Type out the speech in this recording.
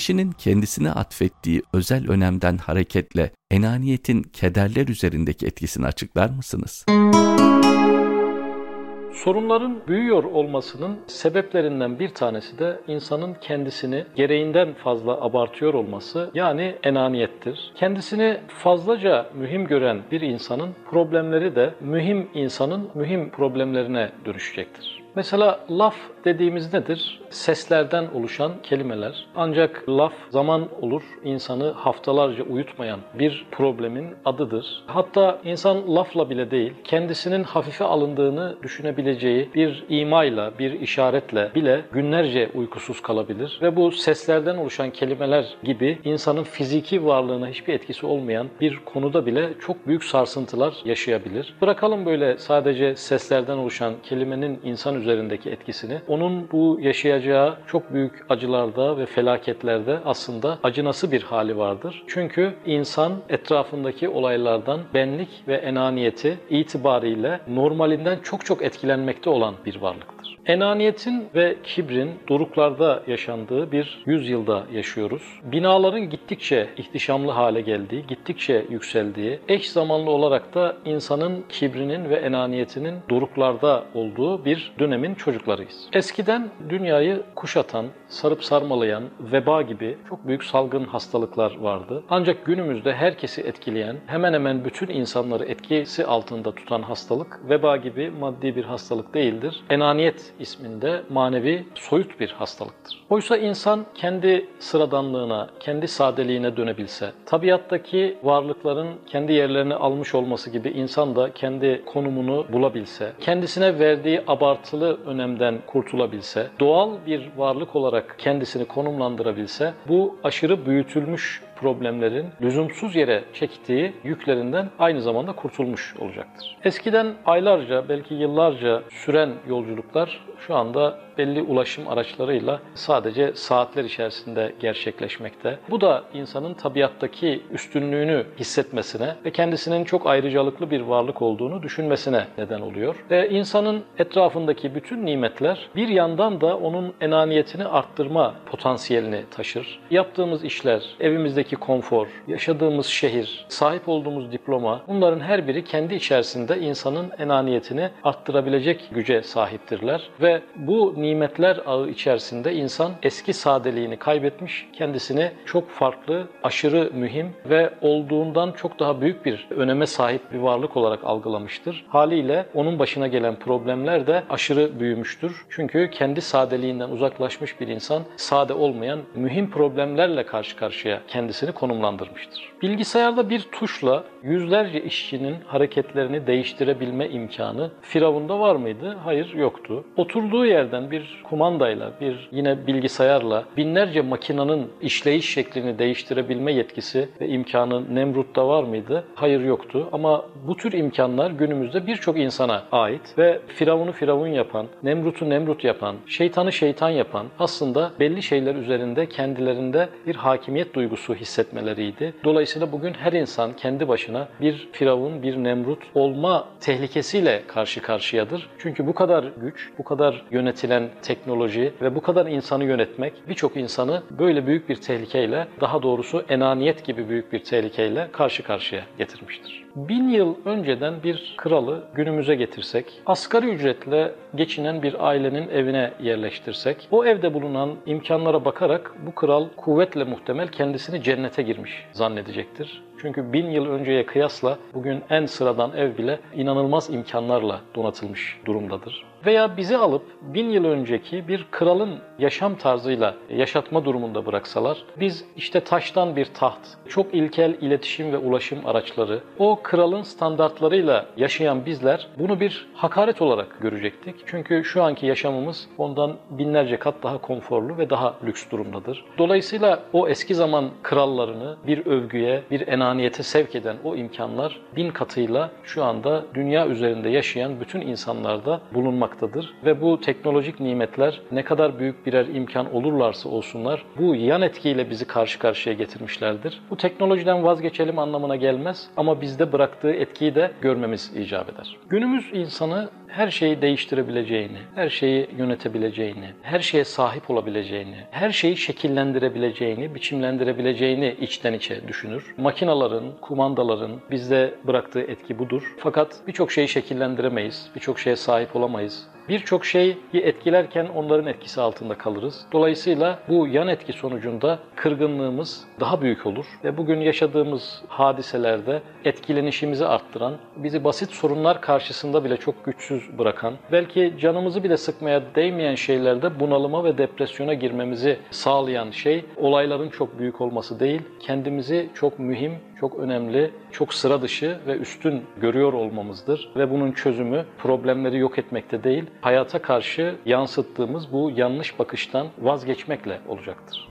kişinin kendisine atfettiği özel önemden hareketle enaniyetin kederler üzerindeki etkisini açıklar mısınız? Sorunların büyüyor olmasının sebeplerinden bir tanesi de insanın kendisini gereğinden fazla abartıyor olması yani enaniyettir. Kendisini fazlaca mühim gören bir insanın problemleri de mühim insanın mühim problemlerine dönüşecektir. Mesela laf dediğimiz nedir? Seslerden oluşan kelimeler. Ancak laf zaman olur insanı haftalarca uyutmayan bir problemin adıdır. Hatta insan lafla bile değil, kendisinin hafife alındığını düşünebileceği bir imayla, bir işaretle bile günlerce uykusuz kalabilir. Ve bu seslerden oluşan kelimeler gibi insanın fiziki varlığına hiçbir etkisi olmayan bir konuda bile çok büyük sarsıntılar yaşayabilir. Bırakalım böyle sadece seslerden oluşan kelimenin insan üzerindeki etkisini. Onun bu yaşayacağı çok büyük acılarda ve felaketlerde aslında acınası bir hali vardır. Çünkü insan etrafındaki olaylardan benlik ve enaniyeti itibariyle normalinden çok çok etkilenmekte olan bir varlıktır. Enaniyetin ve kibrin doruklarda yaşandığı bir yüzyılda yaşıyoruz. Binaların gittikçe ihtişamlı hale geldiği, gittikçe yükseldiği, eş zamanlı olarak da insanın kibrinin ve enaniyetinin doruklarda olduğu bir dönemin çocuklarıyız. Eskiden dünyayı kuşatan, sarıp sarmalayan veba gibi çok büyük salgın hastalıklar vardı. Ancak günümüzde herkesi etkileyen, hemen hemen bütün insanları etkisi altında tutan hastalık veba gibi maddi bir hastalık değildir. Enaniyet isminde manevi soyut bir hastalıktır. Oysa insan kendi sıradanlığına, kendi sadeliğine dönebilse, tabiattaki varlıkların kendi yerlerini almış olması gibi insan da kendi konumunu bulabilse, kendisine verdiği abartılı önemden kurtulabilse, doğal bir varlık olarak kendisini konumlandırabilse, bu aşırı büyütülmüş problemlerin lüzumsuz yere çektiği yüklerinden aynı zamanda kurtulmuş olacaktır. Eskiden aylarca belki yıllarca süren yolculuklar şu anda belli ulaşım araçlarıyla sadece saatler içerisinde gerçekleşmekte. Bu da insanın tabiattaki üstünlüğünü hissetmesine ve kendisinin çok ayrıcalıklı bir varlık olduğunu düşünmesine neden oluyor. Ve insanın etrafındaki bütün nimetler bir yandan da onun enaniyetini arttırma potansiyelini taşır. Yaptığımız işler, evimizdeki konfor, yaşadığımız şehir, sahip olduğumuz diploma bunların her biri kendi içerisinde insanın enaniyetini arttırabilecek güce sahiptirler ve bu nimetler ağı içerisinde insan eski sadeliğini kaybetmiş, kendisini çok farklı, aşırı mühim ve olduğundan çok daha büyük bir öneme sahip bir varlık olarak algılamıştır. Haliyle onun başına gelen problemler de aşırı büyümüştür. Çünkü kendi sadeliğinden uzaklaşmış bir insan sade olmayan mühim problemlerle karşı karşıya kendisini konumlandırmıştır. Bilgisayarda bir tuşla yüzlerce işçinin hareketlerini değiştirebilme imkanı Firavun'da var mıydı? Hayır, yoktu. Oturduğu yerden bir kumandayla, bir yine bilgisayarla binlerce makinanın işleyiş şeklini değiştirebilme yetkisi ve imkanı Nemrut'ta var mıydı? Hayır, yoktu. Ama bu tür imkanlar günümüzde birçok insana ait ve Firavun'u Firavun yapan, Nemrut'u Nemrut yapan, şeytanı şeytan yapan aslında belli şeyler üzerinde kendilerinde bir hakimiyet duygusu hissetmeleriydi. Dolayısıyla bugün her insan kendi başına bir Firavun, bir Nemrut olma tehlikesiyle karşı karşıyadır. Çünkü bu kadar güç, bu kadar yönetilen teknoloji ve bu kadar insanı yönetmek birçok insanı böyle büyük bir tehlikeyle, daha doğrusu enaniyet gibi büyük bir tehlikeyle karşı karşıya getirmiştir. Bin yıl önceden bir kralı günümüze getirsek, asgari ücretle geçinen bir ailenin evine yerleştirsek, o evde bulunan imkanlara bakarak bu kral kuvvetle muhtemel kendisini cennete girmiş zannedecektir. Çünkü bin yıl önceye kıyasla bugün en sıradan ev bile inanılmaz imkanlarla donatılmış durumdadır. Veya bizi alıp bin yıl önceki bir kralın yaşam tarzıyla yaşatma durumunda bıraksalar, biz işte taştan bir taht, çok ilkel iletişim ve ulaşım araçları, o kralın standartlarıyla yaşayan bizler bunu bir hakaret olarak görecektik. Çünkü şu anki yaşamımız ondan binlerce kat daha konforlu ve daha lüks durumdadır. Dolayısıyla o eski zaman krallarını bir övgüye, bir enaniyete sevk eden o imkanlar bin katıyla şu anda dünya üzerinde yaşayan bütün insanlarda bulunmaktadır. Ve bu teknolojik nimetler ne kadar büyük birer imkan olurlarsa olsunlar bu yan etkiyle bizi karşı karşıya getirmişlerdir. Bu teknolojiden vazgeçelim anlamına gelmez ama bizde bıraktığı etkiyi de görmemiz icap eder. Günümüz insanı her şeyi değiştirebileceğini, her şeyi yönetebileceğini, her şeye sahip olabileceğini, her şeyi şekillendirebileceğini, biçimlendirebileceğini içten içe düşünür. Makinaların, kumandaların bizde bıraktığı etki budur. Fakat birçok şeyi şekillendiremeyiz, birçok şeye sahip olamayız. Birçok şeyi etkilerken onların etkisi altında kalırız. Dolayısıyla bu yan etki sonucunda kırgınlığımız daha büyük olur ve bugün yaşadığımız hadiselerde etkilenişimizi arttıran, bizi basit sorunlar karşısında bile çok güçsüz bırakan, belki canımızı bile sıkmaya değmeyen şeylerde bunalıma ve depresyona girmemizi sağlayan şey olayların çok büyük olması değil, kendimizi çok mühim, çok önemli, çok sıra dışı ve üstün görüyor olmamızdır. Ve bunun çözümü problemleri yok etmekte değil, hayata karşı yansıttığımız bu yanlış bakıştan vazgeçmekle olacaktır.